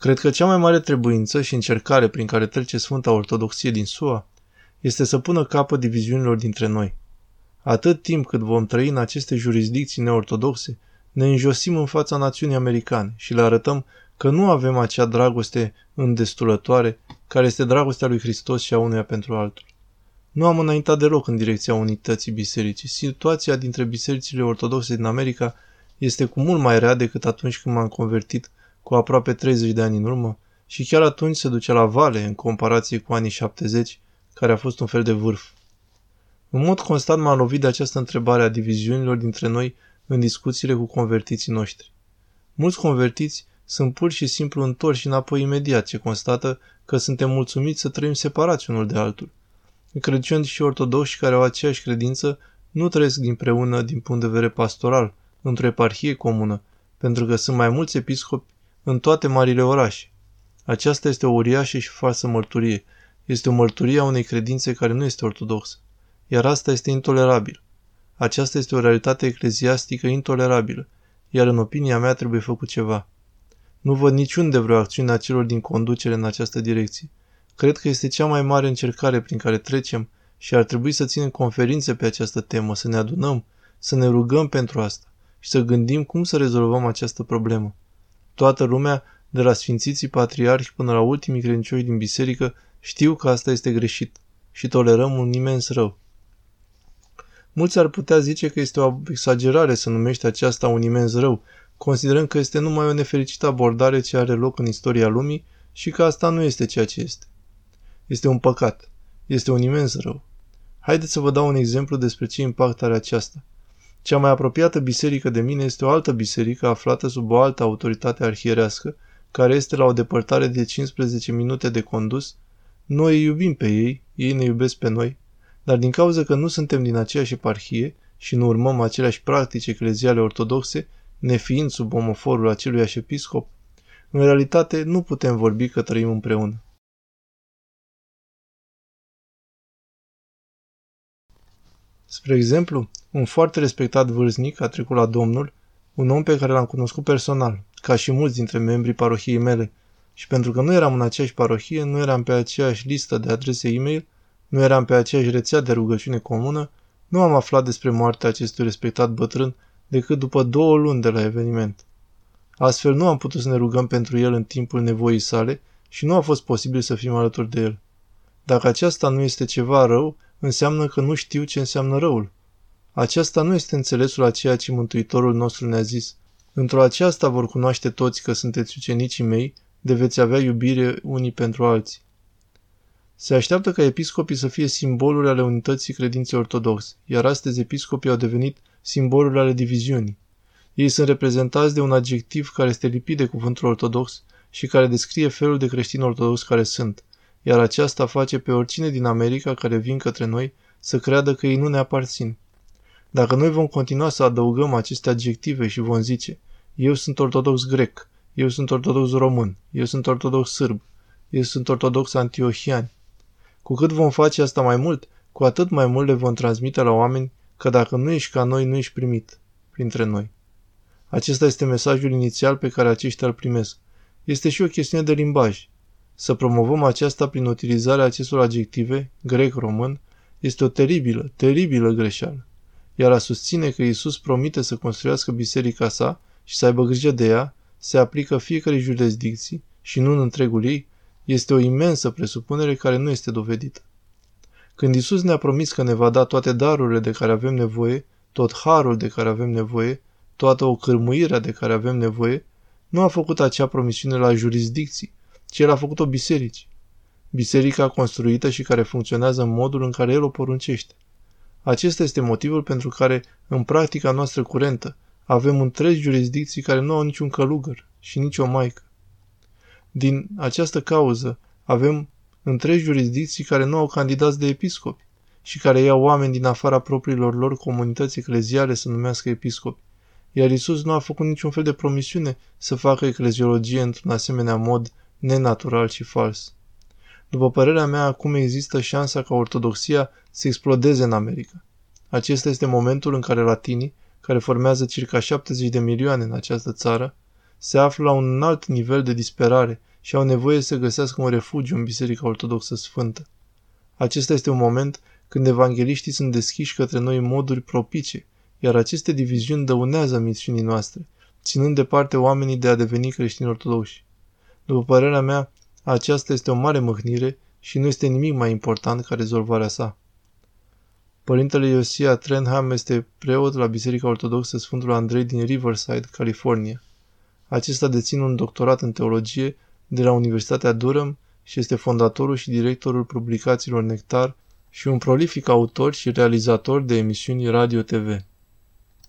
Cred că cea mai mare trebuință și încercare prin care trece Sfânta Ortodoxie din SUA este să pună capăt diviziunilor dintre noi. Atât timp cât vom trăi în aceste jurisdicții neortodoxe, ne înjosim în fața națiunii americane și le arătăm că nu avem acea dragoste îndestulătoare care este dragostea lui Hristos și a unuia pentru altul. Nu am înaintat deloc în direcția unității bisericii. Situația dintre bisericile ortodoxe din America este cu mult mai rea decât atunci când m-am convertit cu aproape 30 de ani în urmă și chiar atunci se ducea la vale în comparație cu anii 70, care a fost un fel de vârf. În mod constant m-am lovit de această întrebare a diviziunilor dintre noi în discuțiile cu convertiții noștri. Mulți convertiți sunt pur și simplu întorși înapoi imediat ce constată că suntem mulțumiți să trăim separați unul de altul. Credincioși și ortodoxi care au aceeași credință nu trăiesc dinpreună din punct de vedere pastoral, într-o eparhie comună, pentru că sunt mai mulți episcopi în toate marile orașe. Aceasta este o uriașă și falsă mărturie. Este o mărturie a unei credințe care nu este ortodoxă. Iar asta este intolerabil. Aceasta este o realitate ecleziastică intolerabilă, iar în opinia mea trebuie făcut ceva. Nu văd niciun de vreo acțiune a celor din conducere în această direcție. Cred că este cea mai mare încercare prin care trecem și ar trebui să ținem conferințe pe această temă, să ne adunăm, să ne rugăm pentru asta și să gândim cum să rezolvăm această problemă. Toată lumea, de la sfințiții patriarhi până la ultimii credincioși din biserică, știu că asta este greșit și tolerăm un imens rău. Mulți ar putea zice că este o exagerare să numești aceasta un imens rău, considerând că este numai o nefericită abordare ce are loc în istoria lumii și că asta nu este ceea ce este. Este un păcat. Este un imens rău. Haideți să vă dau un exemplu despre ce impact are aceasta. Cea mai apropiată biserică de mine este o altă biserică aflată sub o altă autoritate arhierească, care este la o depărtare de 15 minute de condus. Noi îi iubim pe ei, ei ne iubesc pe noi, dar din cauza că nu suntem din aceeași eparhie și nu urmăm aceleași practici ecleziale ortodoxe, nefiind sub omoforul aceluiași episcop, în realitate nu putem vorbi că trăim împreună. Spre exemplu, un foarte respectat vârstnic a trecut la Domnul, un om pe care l-am cunoscut personal, ca și mulți dintre membrii parohiei mele, și pentru că nu eram în aceeași parohie, nu eram pe aceeași listă de adrese e-mail, nu eram pe aceeași rețea de rugăciune comună, nu am aflat despre moartea acestui respectat bătrân decât după două luni de la eveniment. Astfel nu am putut să ne rugăm pentru el în timpul nevoii sale și nu a fost posibil să fim alături de el. Dacă aceasta nu este ceva rău, înseamnă că nu știu ce înseamnă răul. Aceasta nu este înțelesul a ceea ce Mântuitorul nostru ne-a zis. Într-o aceasta vor cunoaște toți că sunteți ucenicii mei, de veți avea iubire unii pentru alții. Se așteaptă ca episcopii să fie simboluri ale unității credinței ortodoxe, iar astăzi episcopii au devenit simboluri ale diviziunii. Ei sunt reprezentați de un adjectiv care este lipit de cuvântul ortodox și care descrie felul de creștini ortodox care sunt, iar aceasta face pe oricine din America care vin către noi să creadă că ei nu ne aparțin. Dacă noi vom continua să adăugăm aceste adjective și vom zice, eu sunt ortodox grec, eu sunt ortodox român, eu sunt ortodox sârb, eu sunt ortodox antiohian. Cu cât vom face asta mai mult, cu atât mai mult le vom transmite la oameni că dacă nu ești ca noi, nu ești primit printre noi. Acesta este mesajul inițial pe care aceștia îl primesc. Este și o chestiune de limbaj. Să promovăm aceasta prin utilizarea acestor adjective, grec-român, este o teribilă, teribilă greșeală. Iar a susține că Isus promite să construiască biserica sa și să aibă grijă de ea, se aplică fiecare jurisdicții și nu în întregul ei, este o imensă presupunere care nu este dovedită. Când Isus ne-a promis că ne va da toate darurile de care avem nevoie, tot harul de care avem nevoie, toată ocârmuirea de care avem nevoie, nu a făcut acea promisiune la jurisdicții, ci el a făcut-o biserici. Biserica construită și care funcționează în modul în care el o poruncește. Acesta este motivul pentru care, în practica noastră curentă, avem întregi jurisdicții care nu au niciun călugăr și nici o maică. Din această cauză, avem întregi jurisdicții care nu au candidați de episcopi și care iau oameni din afara propriilor lor comunități ecleziale să numească episcopi. Iar Isus nu a făcut niciun fel de promisiune să facă ecleziologie într-un asemenea mod nenatural și fals. După părerea mea, acum există șansa ca ortodoxia să explodeze în America. Acesta este momentul în care latinii, care formează circa 70 de milioane în această țară, se află la un înalt nivel de disperare și au nevoie să găsească un refugiu în Biserica Ortodoxă Sfântă. Acesta este un moment când evangeliștii sunt deschiși către noi în moduri propice, iar aceste diviziuni dăunează misiunii noastre, ținând departe oamenii de a deveni creștini ortodoxi. După părerea mea, aceasta este o mare mâhnire și nu este nimic mai important ca rezolvarea sa. Părintele Iosia Trenham este preot la Biserica Ortodoxă Sfântul Andrei din Riverside, California. Acesta deține un doctorat în teologie de la Universitatea Durham și este fondatorul și directorul publicațiilor Nectar și un prolific autor și realizator de emisiuni radio-TV.